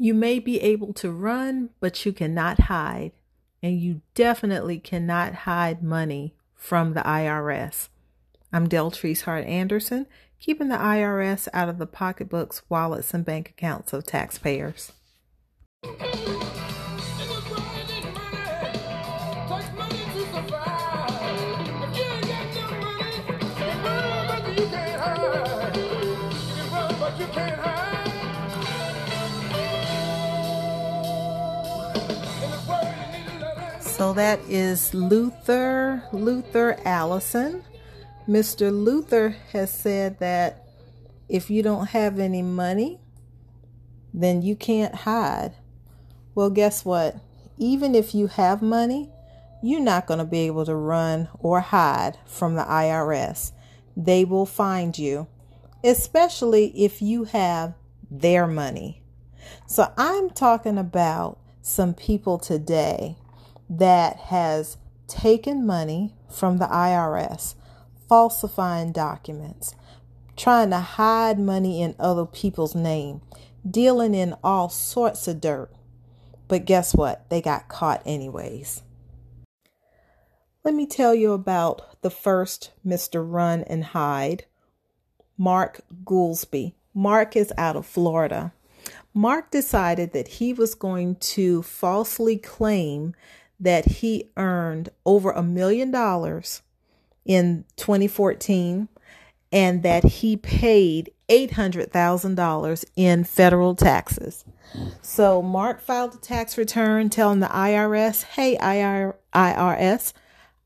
You may be able to run, but you cannot hide. And you definitely cannot hide money from the IRS. I'm Deltrice Hart Anderson, keeping the IRS out of the pocketbooks, wallets, and bank accounts of taxpayers. So that is Luther, Luther Allison. Mr. Luther has said that if you don't have any money, then you can't hide. Well, guess what? Even if you have money, you're not going to be able to run or hide from the IRS. They will find you, especially if you have their money. So I'm talking about some people today that has taken money from the IRS, falsifying documents, trying to hide money in other people's name, dealing in all sorts of dirt. But guess what? They got caught anyways. Let me tell you about the first Mr. Run and Hide, Mark Goolsby. Mark is out of Florida. Mark decided that he was going to falsely claim that he earned over a million dollars in 2014 and that he paid $800,000 in federal taxes. So Mark filed a tax return telling the IRS, hey, IRS,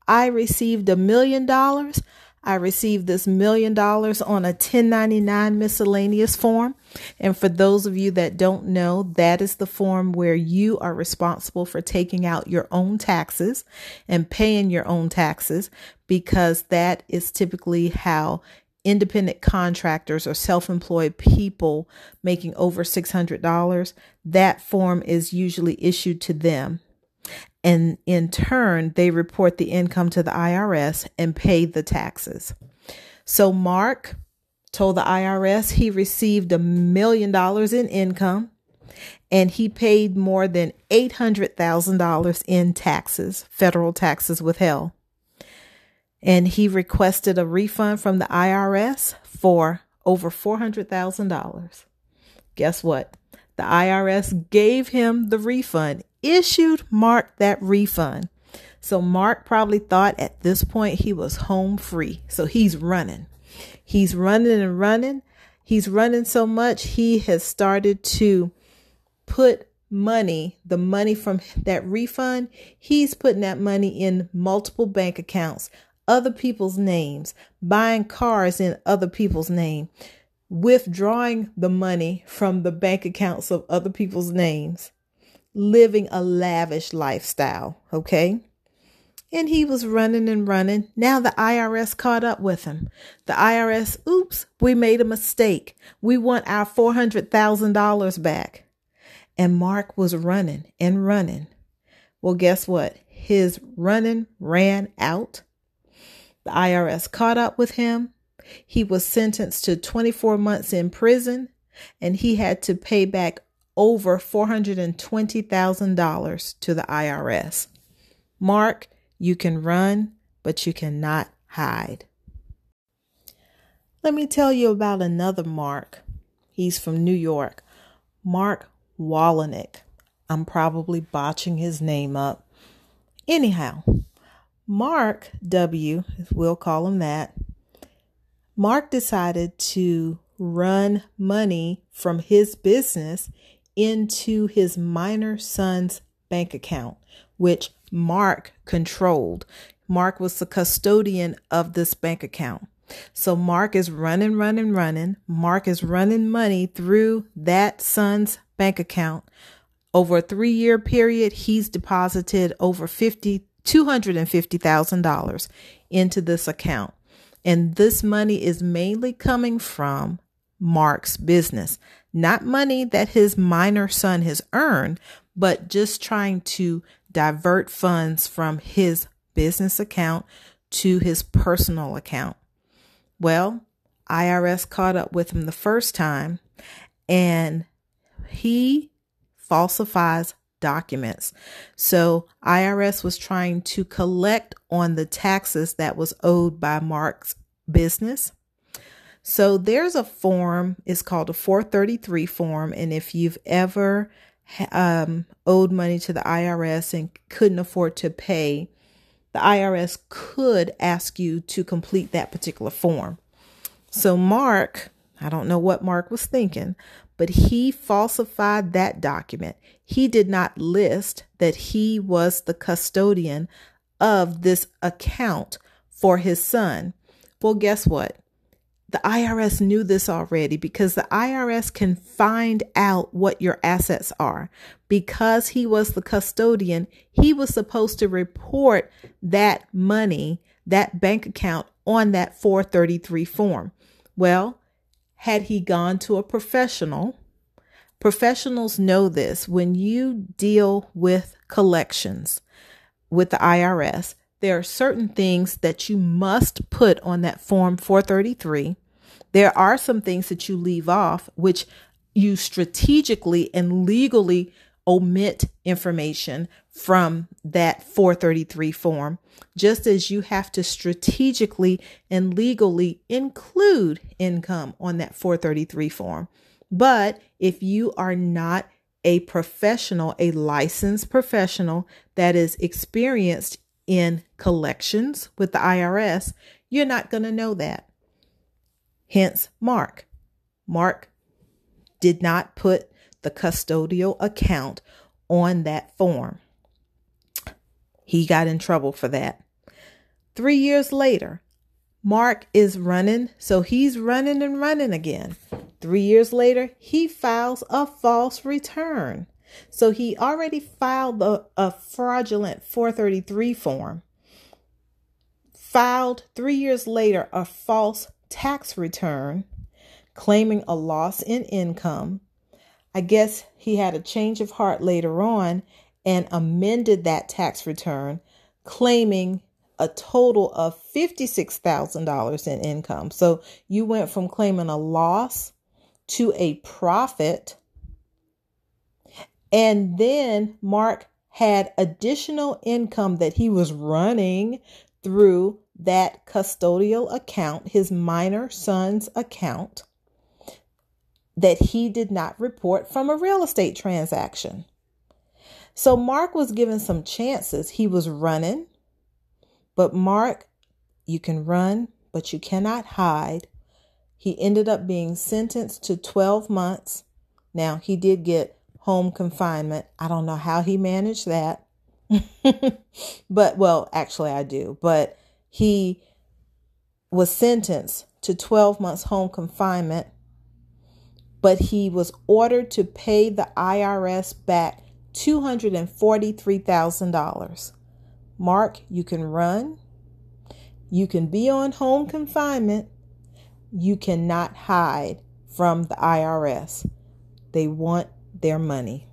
I received a million dollars. I received this million dollars on a 1099 miscellaneous form. And for those of you that don't know, that is the form where you are responsible for taking out your own taxes and paying your own taxes because that is typically how independent contractors or self-employed people making over $600 that form is usually issued to them and in turn, they report the income to the IRS and pay the taxes. So Mark told the IRS he received a million dollars in income and he paid more than $800,000 in taxes, federal taxes withheld. And he requested a refund from the IRS for over $400,000. Guess what? The IRS gave him the refund issued Mark that refund. So Mark probably thought at this point he was home free. So he's running. He's running and running. He's running so much he has started to put money, the money from that refund, he's putting that money in multiple bank accounts, other people's names, buying cars in other people's name, withdrawing the money from the bank accounts of other people's names living a lavish lifestyle, okay? And he was running and running. Now the IRS caught up with him. The IRS, oops, we made a mistake. We want our $400,000 back. And Mark was running and running. Well, guess what? His running ran out. The IRS caught up with him. He was sentenced to 24 months in prison and he had to pay back over $420,000 to the IRS. Mark, you can run, but you cannot hide. Let me tell you about another Mark. He's from New York. Mark Wallenick. I'm probably botching his name up. Anyhow, Mark W., we'll call him that, Mark decided to run money from his business into his minor son's bank account, which Mark controlled. Mark was the custodian of this bank account. So Mark is running, running, running. Mark is running money through that son's bank account. Over a three year period, he's deposited over fifty, two hundred and fifty thousand dollars into this account. And this money is mainly coming from Mark's business not money that his minor son has earned, but just trying to divert funds from his business account to his personal account. Well, IRS caught up with him the first time and he falsifies documents. So IRS was trying to collect on the taxes that was owed by Mark's business. So there's a form, it's called a 433 form. And if you've ever um, owed money to the IRS and couldn't afford to pay, the IRS could ask you to complete that particular form. So Mark, I don't know what Mark was thinking, but he falsified that document. He did not list that he was the custodian of this account for his son. Well, guess what? The IRS knew this already because the IRS can find out what your assets are. Because he was the custodian, he was supposed to report that money, that bank account on that 433 form. Well, had he gone to a professional, professionals know this. When you deal with collections with the IRS, there are certain things that you must put on that form 433 there are some things that you leave off, which you strategically and legally omit information from that 433 form, just as you have to strategically and legally include income on that 433 form. But if you are not a professional, a licensed professional that is experienced in collections with the IRS, you're not going to know that. Hence, Mark. Mark did not put the custodial account on that form. He got in trouble for that. Three years later, Mark is running, so he's running and running again. Three years later, he files a false return. So he already filed a, a fraudulent 433 form, filed three years later a false tax return claiming a loss in income. I guess he had a change of heart later on and amended that tax return, claiming a total of $56,000 in income. So you went from claiming a loss to a profit. And then Mark had additional income that he was running through that custodial account, his minor son's account, that he did not report from a real estate transaction. So Mark was given some chances. He was running, but Mark, you can run, but you cannot hide. He ended up being sentenced to 12 months. Now, he did get home confinement. I don't know how he managed that. but, well, actually, I do. But he was sentenced to 12 months home confinement, but he was ordered to pay the IRS back $243,000. Mark, you can run, you can be on home confinement, you cannot hide from the IRS. They want their money.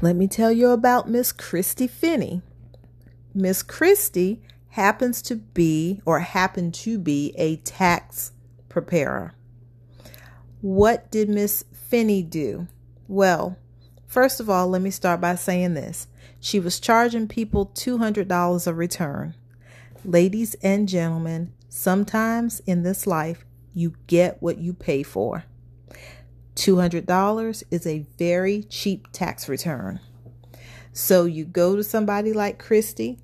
Let me tell you about Miss Christy Finney. Miss Christy happens to be or happened to be a tax preparer. What did Miss Finney do? Well, first of all, let me start by saying this. She was charging people $200 a return. Ladies and gentlemen, sometimes in this life, you get what you pay for. $200 is a very cheap tax return. So you go to somebody like Christy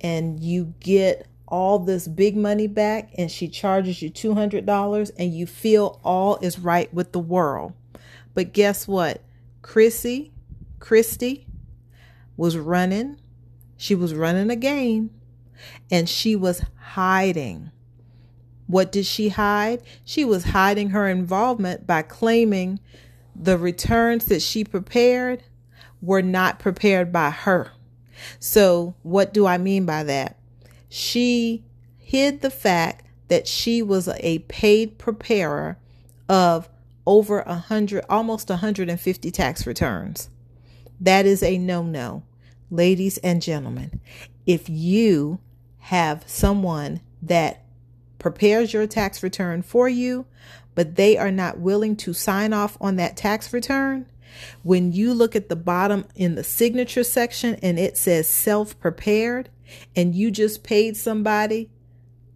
and you get all this big money back and she charges you $200 and you feel all is right with the world. But guess what? Chrissy, Christy was running. She was running a game and she was hiding. What did she hide? She was hiding her involvement by claiming the returns that she prepared were not prepared by her. So, what do I mean by that? She hid the fact that she was a paid preparer of over a hundred, almost 150 tax returns. That is a no no. Ladies and gentlemen, if you have someone that prepares your tax return for you, but they are not willing to sign off on that tax return, when you look at the bottom in the signature section and it says self prepared, and you just paid somebody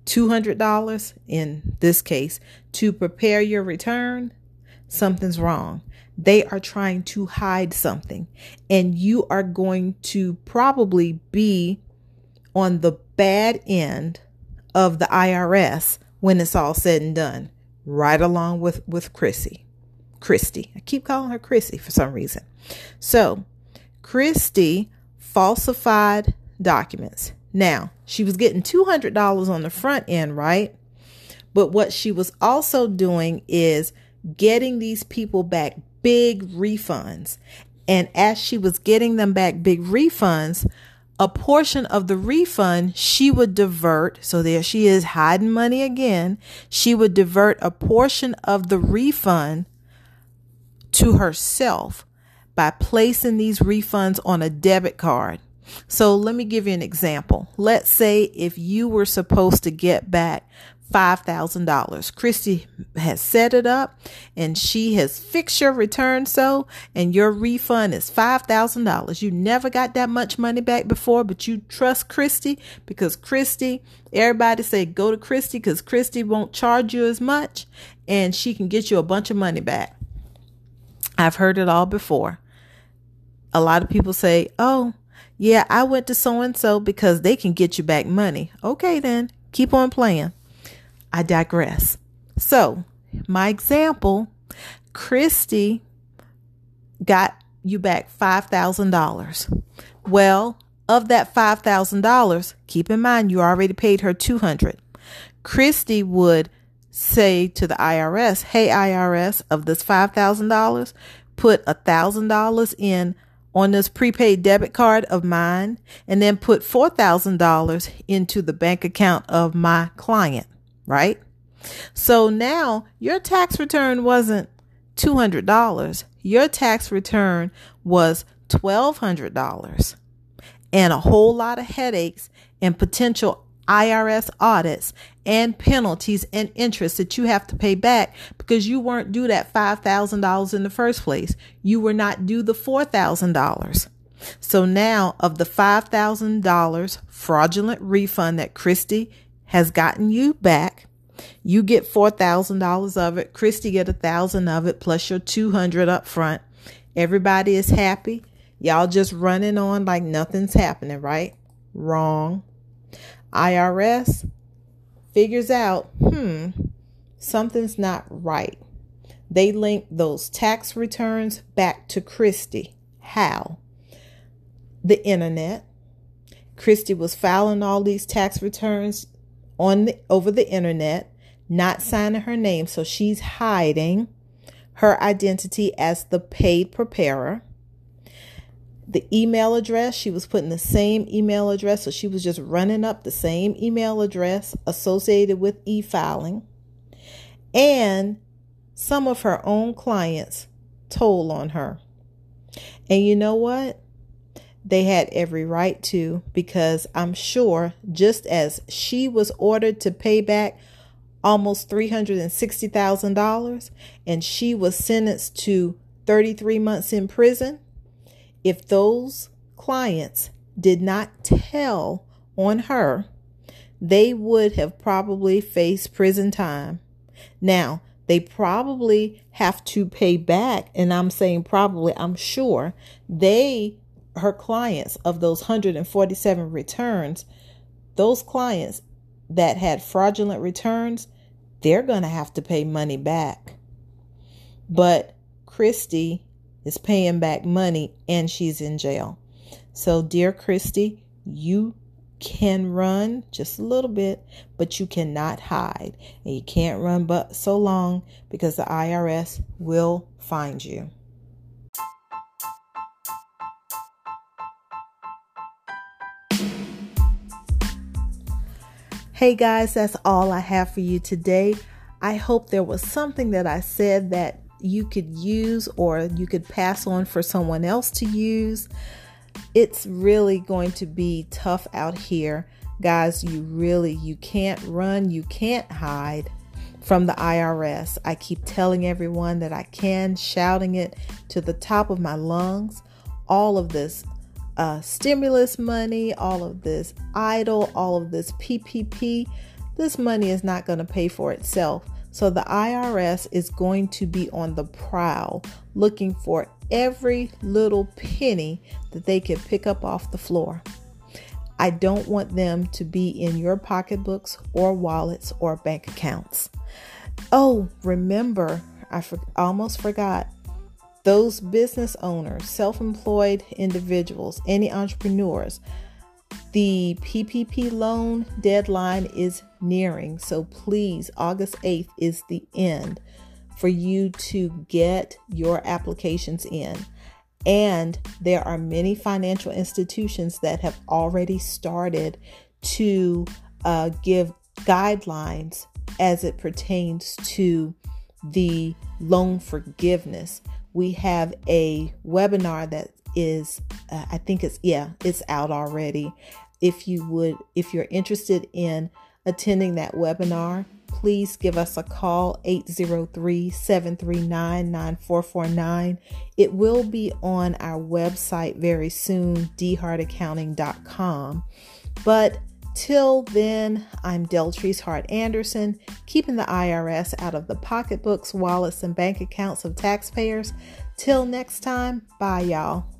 $200 in this case to prepare your return, something's wrong. They are trying to hide something, and you are going to probably be on the bad end of the IRS when it's all said and done, right along with, with Chrissy. Christy. I keep calling her Chrissy for some reason. So, Christy falsified documents. Now, she was getting $200 on the front end, right? But what she was also doing is getting these people back big refunds. And as she was getting them back big refunds, a portion of the refund she would divert. So there she is hiding money again. She would divert a portion of the refund to herself by placing these refunds on a debit card. So let me give you an example. Let's say if you were supposed to get back $5,000. Christy has set it up and she has fixed your return so, and your refund is $5,000. You never got that much money back before, but you trust Christy because Christy, everybody say go to Christy because Christy won't charge you as much and she can get you a bunch of money back. I've heard it all before. A lot of people say, oh, yeah, I went to so and so because they can get you back money. Okay, then keep on playing. I digress. So, my example Christy got you back $5,000. Well, of that $5,000, keep in mind you already paid her 200. Christy would say to the IRS, "Hey IRS, of this $5,000, put $1,000 in on this prepaid debit card of mine and then put $4,000 into the bank account of my client." right? So now your tax return wasn't $200. Your tax return was $1,200 and a whole lot of headaches and potential IRS audits and penalties and interest that you have to pay back because you weren't due that $5,000 in the first place. You were not due the $4,000. So now of the $5,000 fraudulent refund that Christy has gotten you back. You get $4,000 of it. Christy get a thousand of it plus your 200 up front. Everybody is happy. Y'all just running on like nothing's happening, right? Wrong. IRS figures out, hmm, something's not right. They link those tax returns back to Christy. How? The internet. Christy was filing all these tax returns on the, over the internet, not signing her name, so she's hiding her identity as the paid preparer. The email address, she was putting the same email address, so she was just running up the same email address associated with e filing. And some of her own clients told on her. And you know what? they had every right to because I'm sure just as she was ordered to pay back almost $360,000 and she was sentenced to 33 months in prison, if those clients did not tell on her, they would have probably faced prison time. Now, they probably have to pay back, and I'm saying probably, I'm sure they her clients of those 147 returns, those clients that had fraudulent returns, they're going to have to pay money back. But Christy is paying back money and she's in jail. So, dear Christy, you can run just a little bit, but you cannot hide. And you can't run but so long because the IRS will find you. Hey guys, that's all I have for you today. I hope there was something that I said that you could use or you could pass on for someone else to use. It's really going to be tough out here. Guys, you really you can't run, you can't hide. from the IRS. I keep telling everyone that I can, shouting it to the top of my lungs. All of this uh, stimulus money, all of this EIDL, all of this PPP, this money is not going to pay for itself. So the IRS is going to be on the prowl looking for every little penny that they can pick up off the floor. I don't want them to be in your pocketbooks or wallets or bank accounts. Oh, remember, I for- almost forgot. Those business owners, self employed individuals, any entrepreneurs, the PPP loan deadline is nearing. So please, August 8th is the end for you to get your applications in. And there are many financial institutions that have already started to uh, give guidelines as it pertains to the loan forgiveness. We have a webinar that is, uh, I think it's, yeah, it's out already. If you would, if you're interested in attending that webinar, please give us a call 803 739 9449. It will be on our website very soon, dhartaccounting.com. But till then, I'm Deltrice Hart Anderson, keeping the IRS out of the pocketbooks, wallets, and bank accounts of taxpayers. Till next time, bye, y'all.